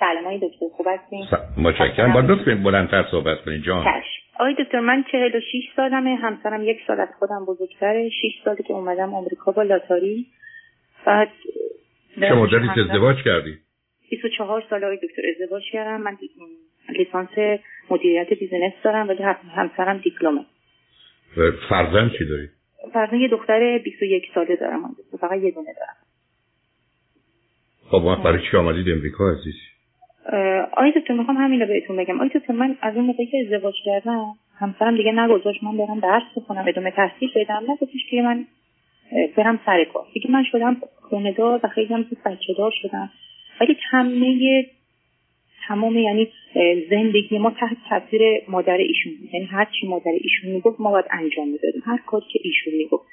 سلام آقای دکتر خوب هستین؟ متشکرم. با لطف بلندتر صحبت کنید جان. آقای دکتر من 46 سالمه همسرم یک سال از خودم بزرگتره. 6 ساله که اومدم آمریکا با لاتاری. بعد چه مدتی ازدواج کردی؟ 24 سال آقای دکتر ازدواج کردم. من لیسانس مدیریت business دارم ولی همسرم دیپلمه. فرزند چی داری؟ فرزند یه دختر 21 ساله دارم. فقط یه دونه دارم. خب برای چی آمدید امریکا عزیز؟ آقای دکتر می‌خوام همین رو بهتون بگم. آقای دکتر من از اون موقعی که ازدواج کردم همسرم دیگه نگذاشت من برم درس بخونم ادامه تحصیل بدم نگذاشت که من برم سر کار. دیگه من شدم خونه دار و خیلی هم بچه دار شدم. ولی همه تمام یعنی زندگی ما تحت تاثیر مادر ایشون یعنی هر چی مادر ایشون می‌گفت ما باید انجام می‌دادیم. هر کاری که ایشون می‌گفت.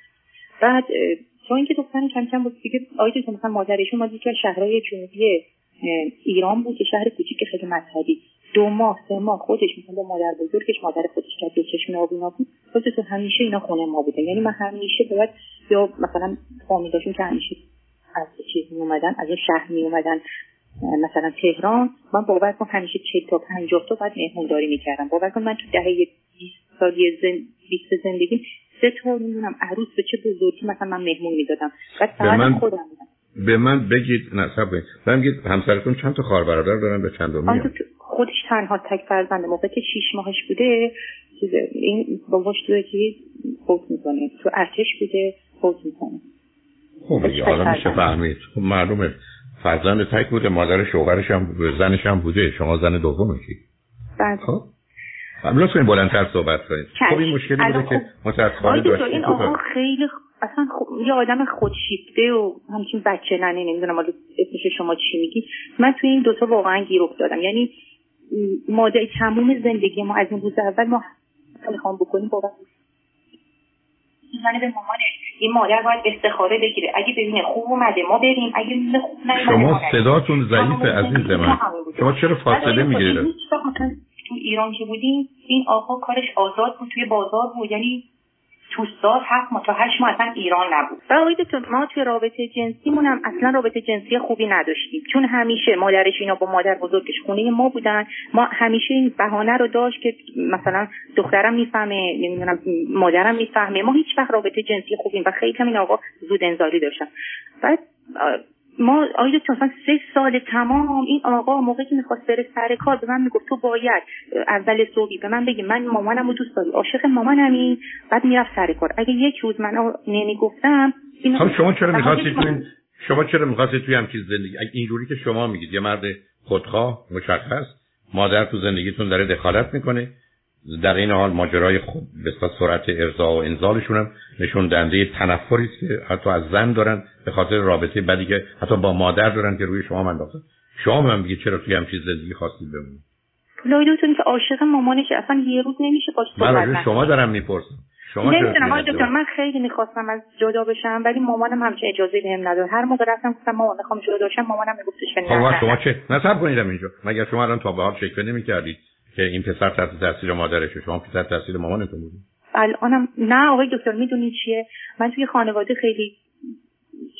بعد تا اینکه دخترم کم کم بود دیگه آیدی مثلا مادر ایشون ما دیگه شهرهای جنوبی ایران بود که شهر کوچیک خیلی مذهبی. دو ماه سه ماه خودش مثلا با مادر بزرگش مادر خودش که دو چشم آبینا بود تو همیشه اینا خونه ما بوده. یعنی من همیشه باید یا مثلا فامیلاشون که همیشه از چیز می اومدن از این شهر می اومدن مثلا تهران من باور کن همیشه چه تا پنجاه تا بعد مهمونداری می‌کردم. باور کن من تو دهه 20 سالی زن... 20 زندگی سه تا نمی‌دونم عروس به چه بزرگی مثلا من مهمون می‌دادم. بعد من خودم به من بگید نه صبر من بگید همسرتون چند تا خواهر برادر دارن به چند میاد خودش تنها تک فرزنده موقع که شیش ماهش بوده این باباش توی چیز فوت می‌کنه تو ارتش بوده فوت می‌کنه. خب حالا میشه فهمید. خب معلومه. فرزند تک بوده مادر شوهرش هم بوده زنش هم بوده. شما زن دومشی بله. خب. لطفا بلندتر صحبت کنید. خب این مشکلی بوده که متاسفانه داشتید این آقا خیلی اصلا خ... یه آدم خودشیفته و همچین بچه ننه نمی‌دونم حالا اسمش شما چی میگی. من توی این دوتا واقعا گیر افتادم یعنی مادر تموم زندگی ما از این روز اول ما می‌خوام بکنیم بابا زنه به مامانش این مادر باید استخاره بگیره. اگه ببینه خوب اومده ما بریم. اگه خوب شما صداتون ضعیف عزیز من. شما چرا فاصله می‌گیرید؟ تو ایران که بودیم این آقا کارش آزاد بود توی بازار بود. یعنی سال هفت ماه تا هشت ماه اصلا ایران نبود. و آقای ما توی رابطه جنسیمون هم اصلا رابطه جنسی خوبی نداشتیم. چون همیشه مادرش اینا با مادر بزرگش خونه ما بودن ما همیشه این بهانه رو داشت که مثلا دخترم می‌فهمه نمی‌دونم مادرم می‌فهمه. ما هیچ وقت رابطه جنسی خوبیم و خیلی هم این آقا زود انزالی داشتن. بعد ما آیا مثلا سه سال تمام این آقا موقعی که می‌خواست بره سر کار به من می‌گفت تو باید اول صبحی به من بگی من مامانم رو دوست داری عاشق مامانمی. بعد می‌رفت سر کار. اگه یک روز من نمی‌گفتم خب شما چرا می‌خواستید شما چرا می‌خواستید توی همچین زندگی اینجوری که شما میگید یه مرد خودخواه مشخص مادر تو زندگیتون داره دخالت می‌کنه در این حال ماجرای خود به سرعت ارضا و انزالشون هم نشون دنده تنفری که حتی از زن دارن به خاطر رابطه بدی که حتی با مادر دارن که روی شما من انداختن. شما من بگید چرا توی همچین زندگی خواستید بمونید؟ لایدوتون که عاشق مامانش اصلا یه روز نمیشه باش من شما دارم می‌پرسم. شما نمی‌دونم دکتر من خیلی می‌خواستم از جدا بشم ولی مامانم همچه اجازه بهم نداد. هر موقع رفتم گفتم مامان می‌خوام جدا بشم. مامانم میگفتش که نه شما چه؟ نصب کنید اینجا مگر شما الان تا به حال فکر نمی‌کردید؟ که این پسر تحت تاثیر مادرشه شما پسر تاثیر مامانتون بودید الانم نه آقای دکتر می‌دونی چیه؟ من توی خانواده خیلی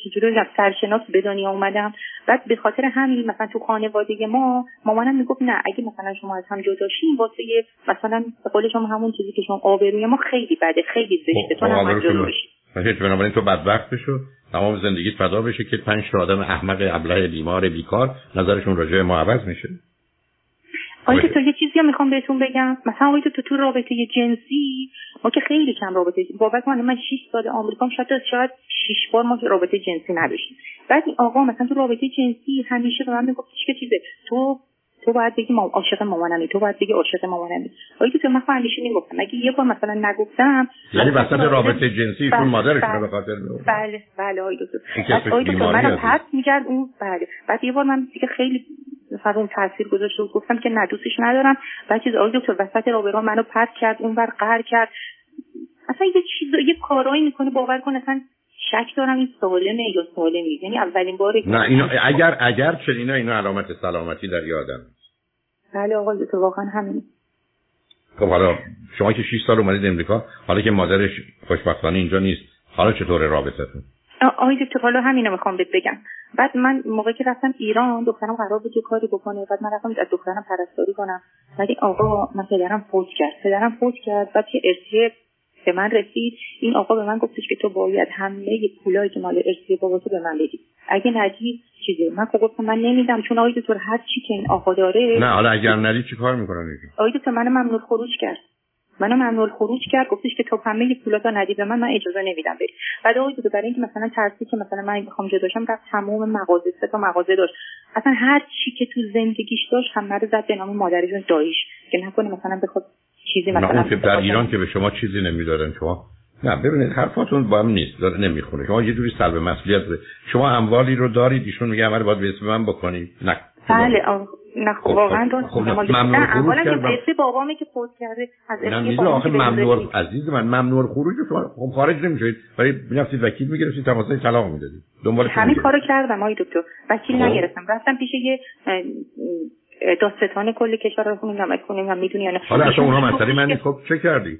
چجوری سرشناس به دنیا اومدم. بعد به خاطر همین مثلا تو خانواده ما مامانم می‌گفت نه اگه مثلا شما از هم جدا شین واسه مثلا به قول شما همون چیزی که شما آبروی ما خیلی بده خیلی زشته. تو هم جدا بشی بنابراین تو بدبخت بشو تمام زندگیت فدا بشه که پنج تا آدم احمق ابله بیمار بیکار نظرشون راجع ما عوض میشه. آقای تو یه چیزی هم می‌خوام بهتون بگم. مثلا آقای تو تو رابطه جنسی ما که خیلی کم رابطه بابت من من 6 سال آمریکا شاید شاید 6 بار ما رابطه جنسی نداشتیم. بعد این آقا مثلا تو رابطه جنسی همیشه به من میگفتش که چیزه تو تو باید بگی ما عاشق مامانمی تو باید بگی عاشق مامانمی. آقای تو من همیشه می‌گفتم اگه یه بار مثلا نگفتم یعنی وسط رابطه جنسی ایشون بله، مادرش رو به خاطر بله بله آقای دکتر. آقای دکتر منم پس میگرد اون بله. بعد یه بار من دیگه خیلی فقط اون تاثیر گذاشته و گفتم که نه دوستش ندارم. بعد چیز آقای دکتر وسط رابطه منو پس کرد اون بر قهر کرد. اصلا یه چیز یه کارایی می‌کنه باور کن اصلا شک دارم این سالمه یا سالمی. یعنی اولین باری نه اینو اگر اگر چنین اینو علامت سلامتی در یادم بله آقا دکتر واقعا همین. خب حالا شما که 6 سال اومدید امریکا حالا که مادرش خوشبختانه اینجا نیست حالا چطور رابطتون؟ آقای دکتر حالا همینو می‌خوام بهت بگم. بعد من موقعی که رفتم ایران دخترم قرار بود یه کاری بکنه. بعد من رفتم از دخترم پرستاری کنم. بعد آقا من پدرم فوت کرد. پدرم فوت کرد. بعد که ارسیه به من رسید. این آقا به من گفتش که تو باید همه پولایی که مال ارسیه بابا تو به من بدی. اگه ندی چیزی من خب گفتم من نمیدم. چون آقای دکتر هر چی که این آقا داره نه حالا اگر ندی چی کار می‌کنن آقای دکتر من ممنوع خروج کرد. منو ممنوع خروج کرد گفتش که تو همه پولات ندی به من من اجازه نمیدم بری بعد آقای دکتر برای اینکه مثلا ترسی که مثلا من بخوام جداشم رفت تمام مغازه سه تا مغازه داشت. اصلا هر چی که تو زندگیش داشت همه رو زد به نام مادرشون دایش که نکنه مثلا بخواد چیزی مثلا اون که در ایران که به شما چیزی نمی‌دادن شما نه ببینید حرفاتون با هم نیست داره نمی‌خونه. شما یه جوری سلب مسئولیت شما اموالی رو دارید ایشون میگه عمل باید به اسم من بکنید. نه. بله نه خب واقعا خب, خب نه اولا که به بابامی که فوت کرده از نه آخه ممنوع عزیز من ممنوع خروج شما خب خارج نمیشید ولی می‌رفتید وکیل می‌گرفتید تماسای طلاق می‌دادید دنبال همین کارو کردم آقای دکتر. وکیل نگرفتم. رفتم پیش یه داستان کل کشور رو خوندم کنیم هم می‌دونی حالا اصلا اونها مسئله من خب چه کردی؟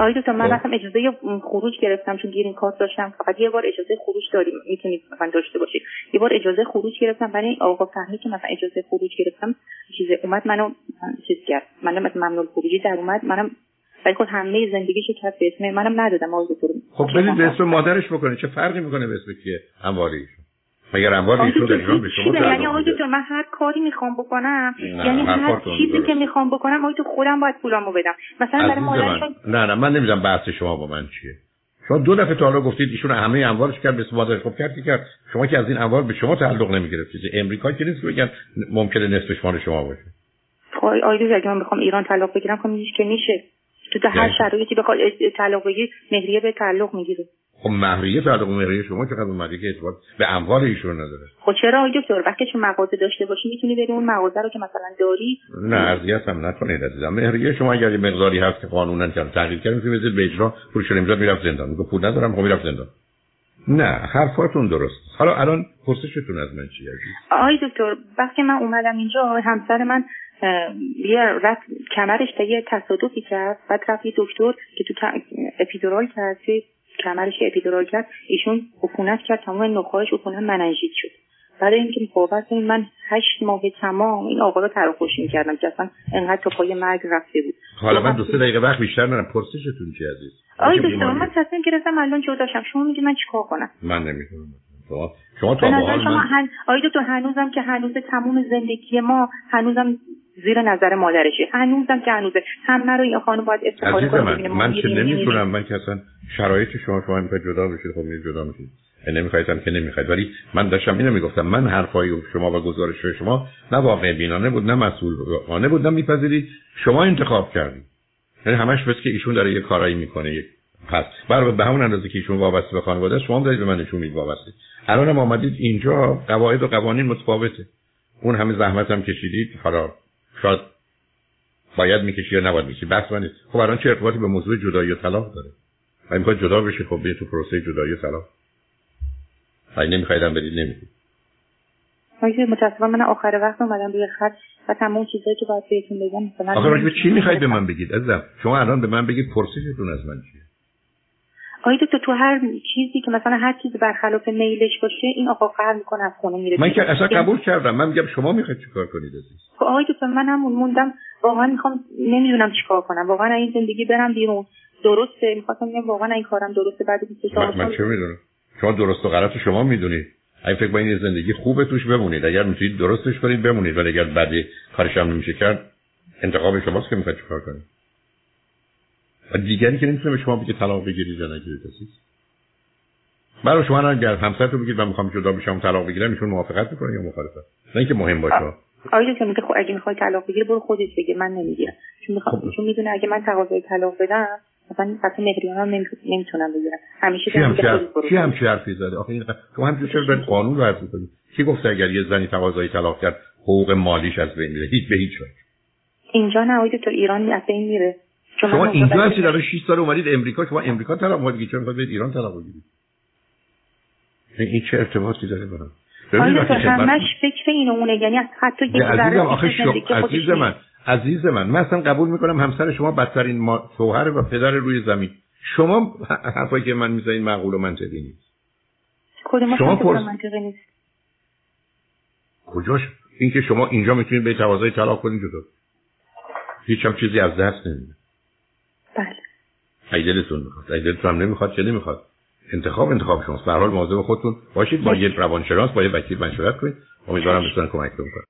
آقای دکتر من خب. رفتم اجازه خروج گرفتم چون گیرین کارت داشتم. فقط یه بار اجازه خروج داریم. می‌تونید مثلا داشته باشید. یه بار اجازه خروج گرفتم برای آقا فهمید که مثلا اجازه خروج گرفتم چیز اومد منو چیز کرد. منم مثلا ممنوع خروجی در اومد. منم ولی خود همه زندگیشو کرد به اسم منم ندادم. آقای دکتر خب بدید به اسم مادرش بکنه. چه فرقی می‌کنه به اسم کیه؟ اموالیشون مگر اموال ایشون در ایران به شما یعنی آقای دکتر من هر کاری می‌خوام بکنم یعنی هر چیزی که می‌خوام بکنم آقای تو خودم باید پولامو بدم. مثلا برای مادرشون نه نه من نمی‌دونم بحث شما با من چیه. شما دو دفعه تا حالا گفتید ایشون همه اموالش کرد به مادرش خب کرد کرد. شما که از این اموال به شما تعلق نمی‌گرفتید. امریکا که نیست بگن ممکنه نصفش مال شما باشه. خب آقای اگه من بخوام ایران طلاق بگیرم خب که میشه. تو هر یعنی شرایطی بخواد طلاق بگیری مهریه به تعلق می‌گیره. خب مهریه تعلق مهریه شما چقدر اومده که اعتبار به اموال ایشون نداره. خب چرا دکتر؟ وقتی که مغازه داشته باشی می‌تونی بری اون مغازه رو که مثلا داری؟ نه اذیت هم نکنید عزیزم. مهریه شما اگر یه مقداری هست که قانونا کردن تغییر کردن می‌تونید بزنید به اجرا. پولش نمی‌داد می‌رفت زندان. میگه پول ندارم خب می‌رفت زندان. نه حرفاتون درست. حالا الان پرسشتون از من چیه آقای دکتر وقتی من اومدم اینجا همسر من یه رفت کمرش تا یه تصادفی کرد. بعد رفت دکتر که تو اپیدورال کرد کمرش اپیدورال کرد ایشون عفونت کرد تمام نخواهش عفونت مننژیت شد. بعد اینکه مقاومت کنیم من هشت ماه تمام این آقا رو تراخوش می‌کردم که اصلا انقدر تا پای مرگ رفته بود. حالا من دو سه دقیقه وقت بیشتر ندارم. پرسشتون چی عزیز؟ آقای دکتر من تصمیم گرفتم الان جداشم شما میگی من چیکار کنم؟ من نمی‌تونم شما شما تا شما هن... آقای دکتر هنوزم که هنوز تموم زندگی ما هنوزم زیر نظر مادرشه. هنوزم که هنوزه. همه رو این خانم باید استفاده کنه. من, من که نمی‌تونم من که اصلا شرایط شما شما می‌خواید جدا بشید خب جدا میشید نمی‌خواید که نمی‌خواید. ولی من داشتم اینو می‌گفتم من حرفای شما و گزارش شما نه واقع بینانه بود نه مسئول خانه بود نه میپذیرید. شما انتخاب کردید. یعنی همش بس که ایشون داره یه کارایی می‌کنه یک پس. برای به همون اندازه که ایشون وابسته به خانواده شما هم دارید به من نشون می‌دید وابسته. الان هم آمدید اینجا قواعد و قوانین متفاوته. اون همه زحمت هم کشیدید. حالا شاید باید می‌کشی یا نباید می‌کشی بحث من نیست. خب الان چه ارتباطی به موضوع جدایی و طلاق داره؟ اگه می‌خواد جدا بشه خب بیا تو پروسه جدایی و طلاق. اگه نمیخوایدم بدید نمی‌دید آقای متاسفم من آخر وقت اومدم روی خط و تمام چیزایی که باید بهتون بگم مثلا آخه چی می‌خواید به من بگید؟ عزیزم شما الان به من بگید پرسشتون از من چیه؟ آقای دکتر تو هر چیزی که مثلا هر چیزی برخلاف میلش باشه این آقا قهر می‌کنه از خونه میره من که اصلا قبول کردم. من میگم شما می‌خواید چیکار کنید عزیز؟ خب آقای دکتر من هم موندم. واقعا می‌خوام نمی‌دونم چیکار کنم. واقعا این زندگی برم بیرون. درسته. می‌خواستم بگم واقعا این کارم درسته. بعد 24 سال من چه می‌دونم؟ شما درست و غلط شما می‌دونید. اگه فکر این زندگی خوبه توش بمونید. اگر می‌تونید درستش کنید بمونید. ولی اگر بعدی کارش هم نمیشه کرد انتخاب شماست که می‌خواید چیکار کنید. و دیگری که نمی‌تونه به شما بگه طلاق بگیرید یا نگیرید برای شما اگر همسرتون بگید من می‌خوام جدا بشم طلاق بگیرم ایشون موافقت می‌کنه یا مخالفت؟ نه اینکه مهم باشه. آیا که میگه خب اگه می‌خوای طلاق بگیری برو خودت بگیر من نمی‌گیرم. چون می‌خوام خب. چون می‌دونه اگه من تقاضای طلاق بدم مثلا فقط مهریان هم نمی‌تونم بگیرم. همیشه کی هم کی هم چه حرفی زده؟ آخه این شما هم چرا به قانون رو حرف می‌کنید کی گفته اگر یه زنی تقاضای طلاق کرد حقوق مالیش از بین میره؟ هیچ به هیچ وجه. اینجا نه آقای دکتر ایران از بین میره. شما اینجا هستی در 6 سال اومدید امریکا شما امریکا طلاق میگید چرا می‌خواید ایران طلاق بگیرید این چه ارتباطی داره با همش فکر این اونه یعنی حتی یه عزیزم آخه عزیز من عزیز من من اصلا قبول می‌کنم همسر شما بدترین ما... شوهر و پدر روی زمین. شما حرفایی که من می‌زنید معقول و منطقی نیست. کدوم شما پرس... منطقی نیست؟ کجاش؟ اینکه شما اینجا می‌تونید به تقاضای طلاق کنید جدا. هیچ هم چیزی از دست نمیده. ای دلتون می‌خواد ای دلتون هم نمی‌خواد چه نمی‌خواد؟ انتخاب انتخاب شماست. به هر حال مواظب خودتون باشید با یه روانشناس با یه وکیل مشورت کنید. امیدوارم بتونن کمکتون کنم